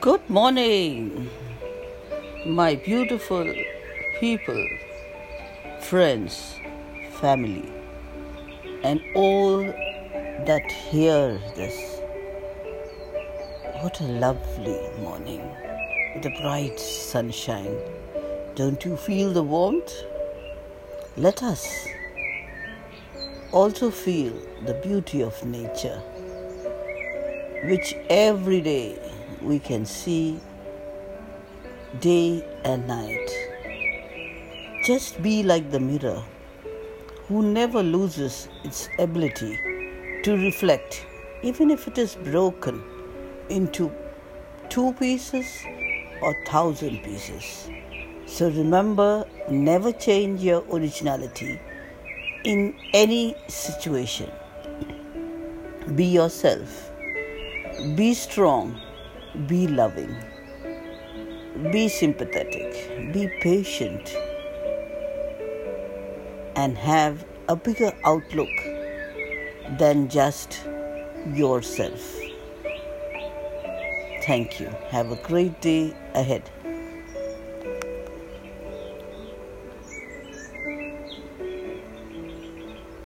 Good morning, my beautiful people, friends, family, and all that hear this. What a lovely morning with a bright sunshine. Don't you feel the warmth? Let us also feel the beauty of nature, which every day we can see day and night. Just be like the mirror, who never loses its ability to reflect, even if it is broken into two pieces or thousand pieces. So remember, never change your originality in any situation. Be yourself. Be strong. Be loving. Be sympathetic. Be patient. And have a bigger outlook than just yourself. Thank you. Have a great day ahead.